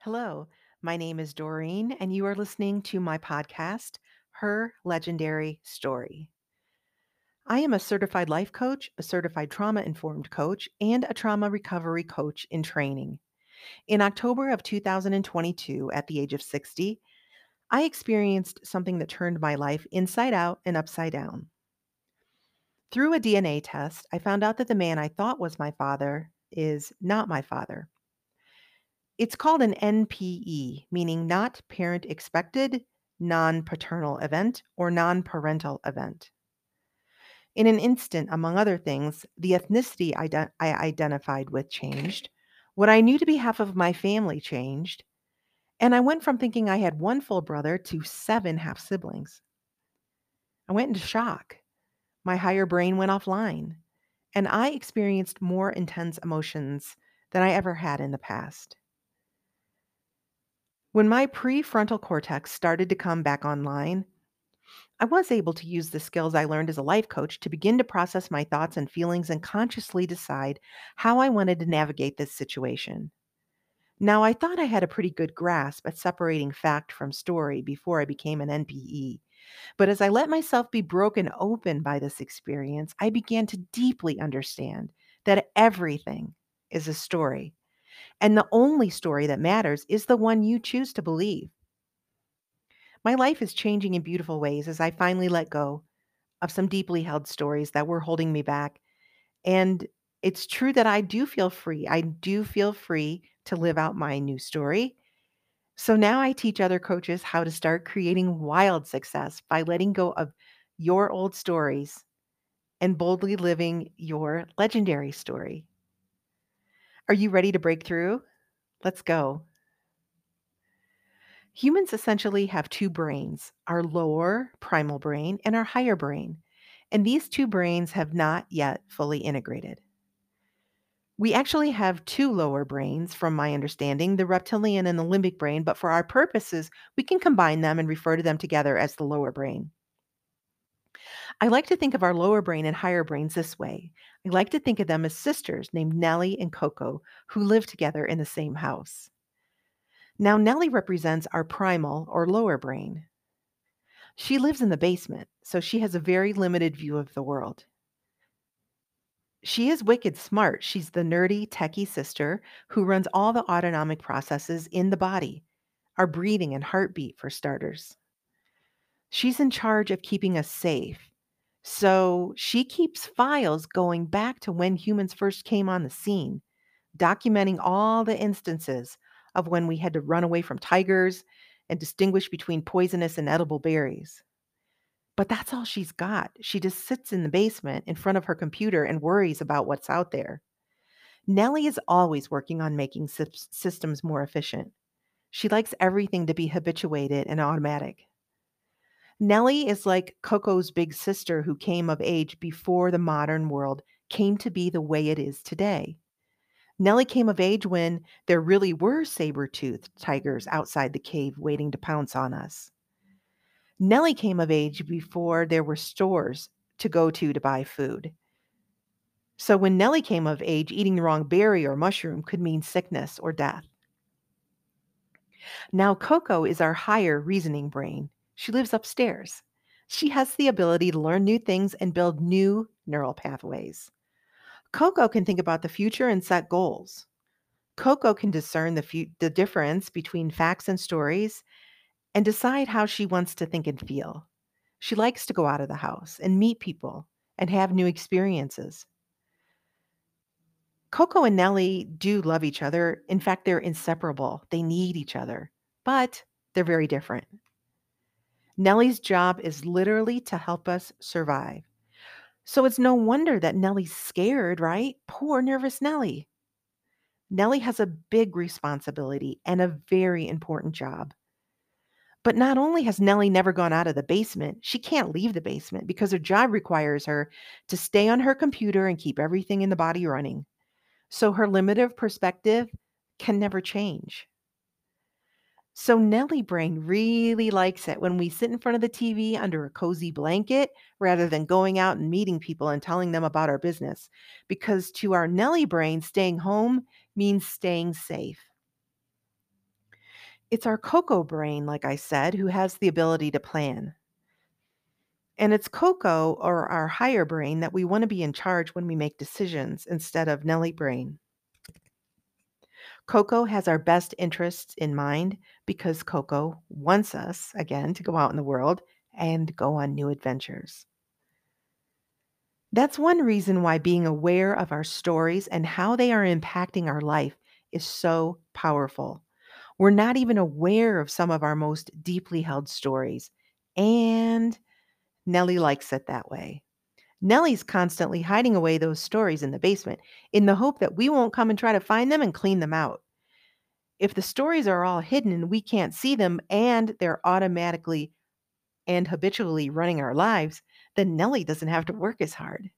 Hello, my name is Doreen, and you are listening to my podcast, Her Legendary Story. I am a certified life coach, a certified trauma informed coach, and a trauma recovery coach in training. In October of 2022, at the age of 60, I experienced something that turned my life inside out and upside down. Through a DNA test, I found out that the man I thought was my father is not my father. It's called an NPE, meaning not parent expected, non paternal event, or non parental event. In an instant, among other things, the ethnicity I identified with changed. What I knew to be half of my family changed. And I went from thinking I had one full brother to seven half siblings. I went into shock. My higher brain went offline, and I experienced more intense emotions than I ever had in the past. When my prefrontal cortex started to come back online, I was able to use the skills I learned as a life coach to begin to process my thoughts and feelings and consciously decide how I wanted to navigate this situation. Now, I thought I had a pretty good grasp at separating fact from story before I became an NPE. But as I let myself be broken open by this experience, I began to deeply understand that everything is a story. And the only story that matters is the one you choose to believe. My life is changing in beautiful ways as I finally let go of some deeply held stories that were holding me back. And it's true that I do feel free. I do feel free to live out my new story. So now I teach other coaches how to start creating wild success by letting go of your old stories and boldly living your legendary story. Are you ready to break through? Let's go. Humans essentially have two brains our lower primal brain and our higher brain. And these two brains have not yet fully integrated. We actually have two lower brains, from my understanding, the reptilian and the limbic brain, but for our purposes, we can combine them and refer to them together as the lower brain. I like to think of our lower brain and higher brains this way. I like to think of them as sisters named Nelly and Coco who live together in the same house. Now, Nelly represents our primal or lower brain. She lives in the basement, so she has a very limited view of the world. She is wicked smart. She's the nerdy, techie sister who runs all the autonomic processes in the body, our breathing and heartbeat, for starters. She's in charge of keeping us safe. So she keeps files going back to when humans first came on the scene, documenting all the instances of when we had to run away from tigers and distinguish between poisonous and edible berries. But that's all she's got. She just sits in the basement in front of her computer and worries about what's out there. Nelly is always working on making systems more efficient. She likes everything to be habituated and automatic. Nelly is like Coco's big sister who came of age before the modern world came to be the way it is today. Nelly came of age when there really were saber toothed tigers outside the cave waiting to pounce on us. Nelly came of age before there were stores to go to to buy food. So when Nelly came of age, eating the wrong berry or mushroom could mean sickness or death. Now, Coco is our higher reasoning brain. She lives upstairs. She has the ability to learn new things and build new neural pathways. Coco can think about the future and set goals. Coco can discern the, fu- the difference between facts and stories and decide how she wants to think and feel. She likes to go out of the house and meet people and have new experiences. Coco and Nelly do love each other. In fact, they're inseparable. They need each other, but they're very different. Nelly's job is literally to help us survive. So it's no wonder that Nelly's scared, right? Poor nervous Nelly. Nelly has a big responsibility and a very important job. But not only has Nelly never gone out of the basement, she can't leave the basement because her job requires her to stay on her computer and keep everything in the body running. So her limited perspective can never change. So Nelly Brain really likes it when we sit in front of the TV under a cozy blanket rather than going out and meeting people and telling them about our business. Because to our Nelly Brain, staying home means staying safe. It's our Coco brain, like I said, who has the ability to plan. And it's Coco or our higher brain that we want to be in charge when we make decisions instead of Nelly brain. Coco has our best interests in mind because Coco wants us, again, to go out in the world and go on new adventures. That's one reason why being aware of our stories and how they are impacting our life is so powerful. We're not even aware of some of our most deeply held stories. And Nelly likes it that way. Nelly's constantly hiding away those stories in the basement in the hope that we won't come and try to find them and clean them out. If the stories are all hidden and we can't see them and they're automatically and habitually running our lives, then Nelly doesn't have to work as hard.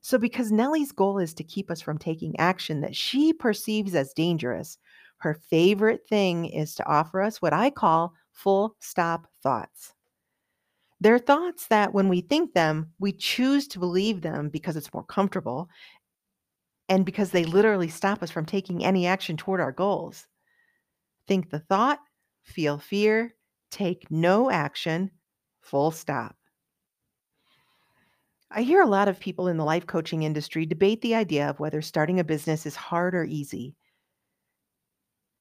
So, because Nelly's goal is to keep us from taking action that she perceives as dangerous, her favorite thing is to offer us what I call full stop thoughts. They're thoughts that when we think them, we choose to believe them because it's more comfortable and because they literally stop us from taking any action toward our goals. Think the thought, feel fear, take no action, full stop. I hear a lot of people in the life coaching industry debate the idea of whether starting a business is hard or easy.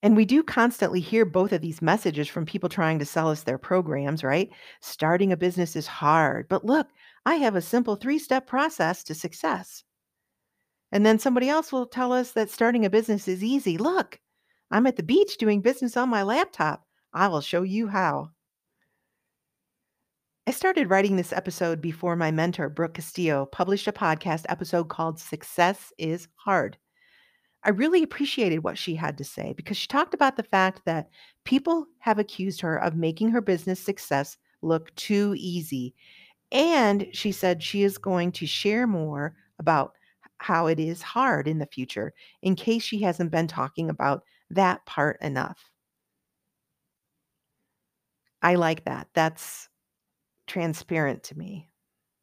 And we do constantly hear both of these messages from people trying to sell us their programs, right? Starting a business is hard, but look, I have a simple three step process to success. And then somebody else will tell us that starting a business is easy. Look, I'm at the beach doing business on my laptop. I will show you how. I started writing this episode before my mentor, Brooke Castillo, published a podcast episode called Success is Hard. I really appreciated what she had to say because she talked about the fact that people have accused her of making her business success look too easy. And she said she is going to share more about how it is hard in the future in case she hasn't been talking about that part enough. I like that. That's transparent to me.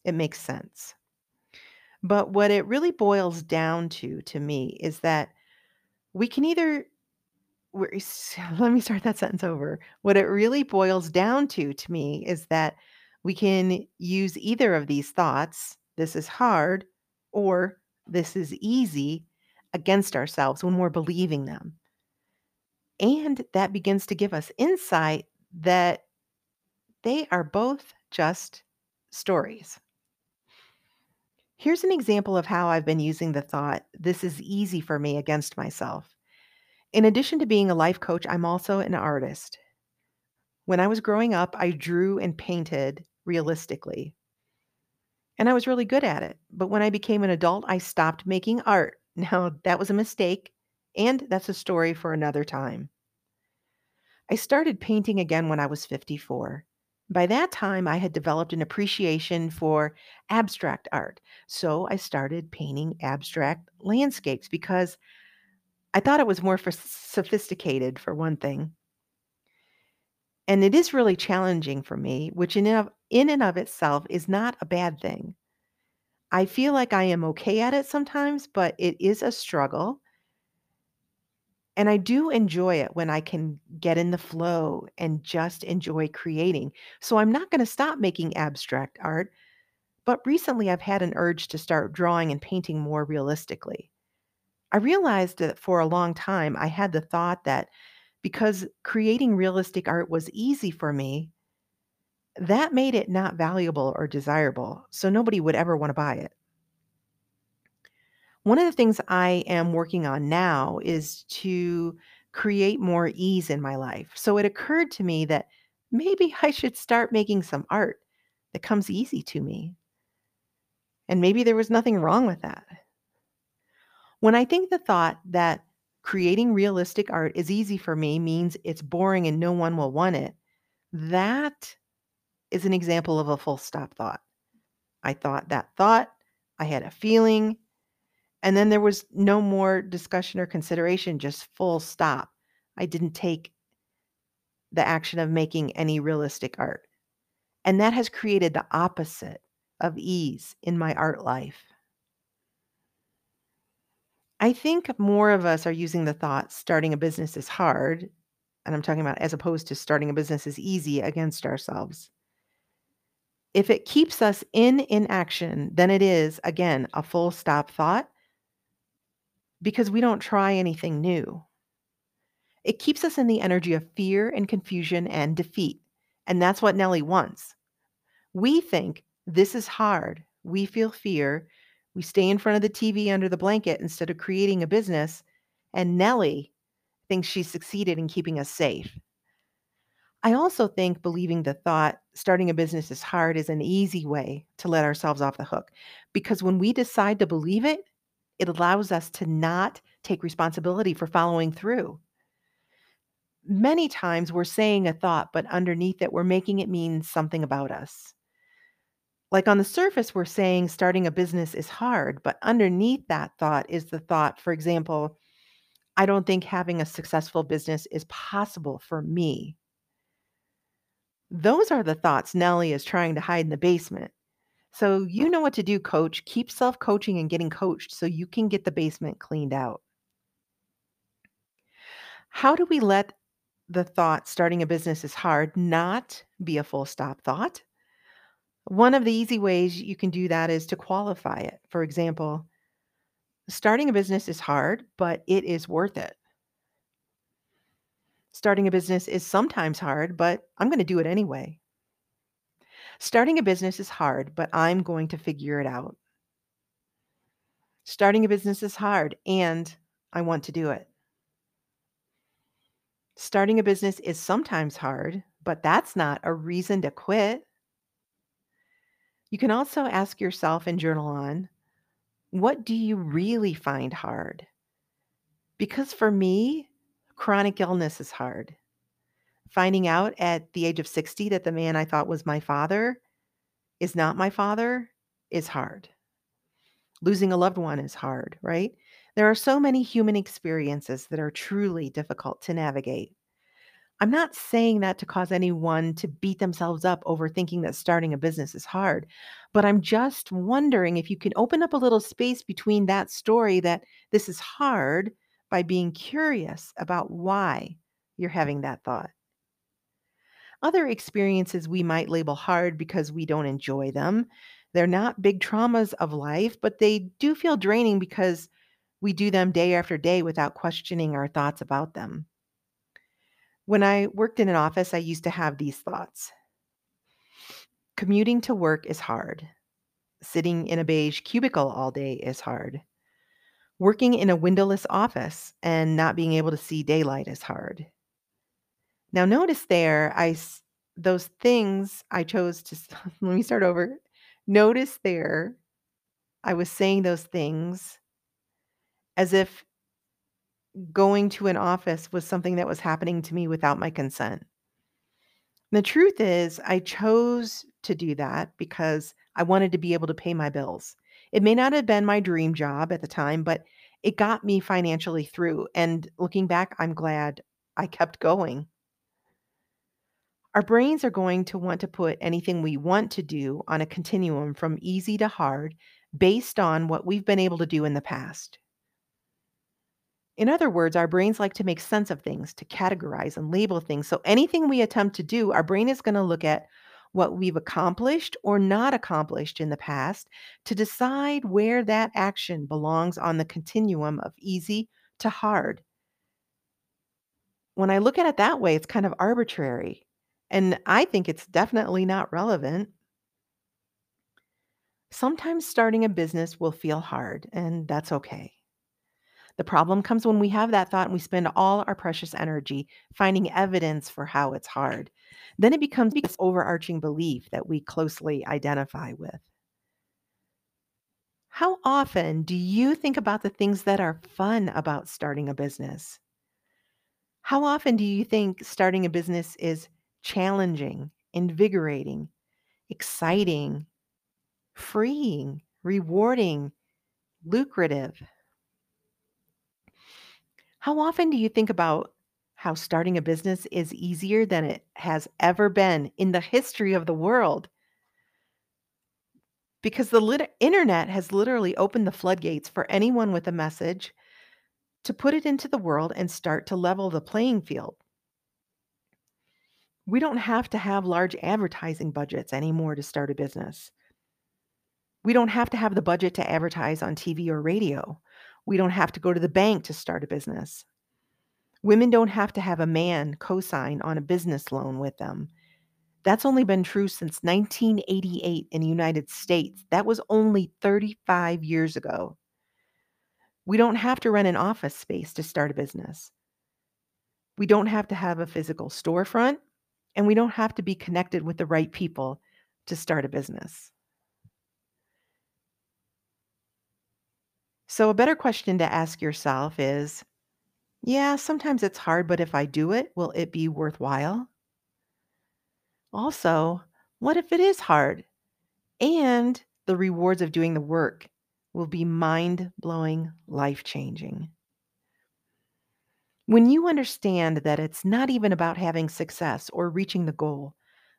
It makes sense. But what it really boils down to, to me, is that we can either, let me start that sentence over. What it really boils down to, to me, is that we can use either of these thoughts, this is hard, or this is easy, against ourselves when we're believing them. And that begins to give us insight that they are both just stories. Here's an example of how I've been using the thought, this is easy for me against myself. In addition to being a life coach, I'm also an artist. When I was growing up, I drew and painted realistically. And I was really good at it. But when I became an adult, I stopped making art. Now, that was a mistake, and that's a story for another time. I started painting again when I was 54. By that time, I had developed an appreciation for abstract art. So I started painting abstract landscapes because I thought it was more for sophisticated, for one thing. And it is really challenging for me, which in and, of, in and of itself is not a bad thing. I feel like I am okay at it sometimes, but it is a struggle. And I do enjoy it when I can get in the flow and just enjoy creating. So I'm not going to stop making abstract art, but recently I've had an urge to start drawing and painting more realistically. I realized that for a long time I had the thought that because creating realistic art was easy for me, that made it not valuable or desirable. So nobody would ever want to buy it. One of the things I am working on now is to create more ease in my life. So it occurred to me that maybe I should start making some art that comes easy to me. And maybe there was nothing wrong with that. When I think the thought that creating realistic art is easy for me means it's boring and no one will want it, that is an example of a full stop thought. I thought that thought, I had a feeling, and then there was no more discussion or consideration, just full stop. I didn't take the action of making any realistic art. And that has created the opposite of ease in my art life. I think more of us are using the thought starting a business is hard, and I'm talking about as opposed to starting a business is easy against ourselves. If it keeps us in inaction, then it is, again, a full stop thought because we don't try anything new. It keeps us in the energy of fear and confusion and defeat. And that's what Nelly wants. We think this is hard. We feel fear. We stay in front of the TV under the blanket instead of creating a business. And Nelly thinks she's succeeded in keeping us safe. I also think believing the thought starting a business is hard is an easy way to let ourselves off the hook because when we decide to believe it, it allows us to not take responsibility for following through. Many times we're saying a thought, but underneath it, we're making it mean something about us. Like on the surface, we're saying starting a business is hard, but underneath that thought is the thought, for example, I don't think having a successful business is possible for me. Those are the thoughts Nelly is trying to hide in the basement. So you know what to do, coach. Keep self coaching and getting coached so you can get the basement cleaned out. How do we let the thought starting a business is hard not be a full stop thought? One of the easy ways you can do that is to qualify it. For example, starting a business is hard, but it is worth it. Starting a business is sometimes hard, but I'm going to do it anyway. Starting a business is hard, but I'm going to figure it out. Starting a business is hard, and I want to do it. Starting a business is sometimes hard, but that's not a reason to quit. You can also ask yourself and journal on what do you really find hard? Because for me, chronic illness is hard. Finding out at the age of 60 that the man I thought was my father is not my father is hard. Losing a loved one is hard, right? There are so many human experiences that are truly difficult to navigate. I'm not saying that to cause anyone to beat themselves up over thinking that starting a business is hard, but I'm just wondering if you can open up a little space between that story that this is hard by being curious about why you're having that thought. Other experiences we might label hard because we don't enjoy them. They're not big traumas of life, but they do feel draining because we do them day after day without questioning our thoughts about them. When I worked in an office, I used to have these thoughts Commuting to work is hard. Sitting in a beige cubicle all day is hard. Working in a windowless office and not being able to see daylight is hard. Now notice there, I those things I chose to let me start over. Notice there, I was saying those things as if going to an office was something that was happening to me without my consent. The truth is, I chose to do that because I wanted to be able to pay my bills. It may not have been my dream job at the time, but it got me financially through. And looking back, I'm glad I kept going. Our brains are going to want to put anything we want to do on a continuum from easy to hard based on what we've been able to do in the past. In other words, our brains like to make sense of things, to categorize and label things. So anything we attempt to do, our brain is going to look at what we've accomplished or not accomplished in the past to decide where that action belongs on the continuum of easy to hard. When I look at it that way, it's kind of arbitrary. And I think it's definitely not relevant. Sometimes starting a business will feel hard, and that's okay. The problem comes when we have that thought and we spend all our precious energy finding evidence for how it's hard. Then it becomes this overarching belief that we closely identify with. How often do you think about the things that are fun about starting a business? How often do you think starting a business is challenging, invigorating, exciting, freeing, rewarding, lucrative? How often do you think about how starting a business is easier than it has ever been in the history of the world. Because the lit- internet has literally opened the floodgates for anyone with a message to put it into the world and start to level the playing field. We don't have to have large advertising budgets anymore to start a business. We don't have to have the budget to advertise on TV or radio. We don't have to go to the bank to start a business. Women don't have to have a man co sign on a business loan with them. That's only been true since 1988 in the United States. That was only 35 years ago. We don't have to rent an office space to start a business. We don't have to have a physical storefront, and we don't have to be connected with the right people to start a business. So, a better question to ask yourself is yeah, sometimes it's hard, but if I do it, will it be worthwhile? Also, what if it is hard and the rewards of doing the work will be mind blowing, life changing? When you understand that it's not even about having success or reaching the goal,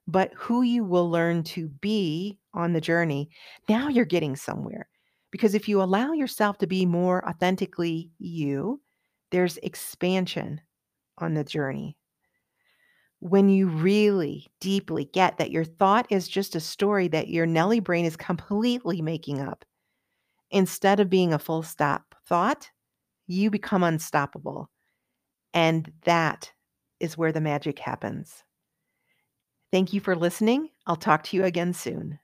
but who you will learn to be on the journey, now you're getting somewhere. Because if you allow yourself to be more authentically you, there's expansion on the journey. When you really deeply get that your thought is just a story that your Nelly brain is completely making up, instead of being a full stop thought, you become unstoppable. And that is where the magic happens. Thank you for listening. I'll talk to you again soon.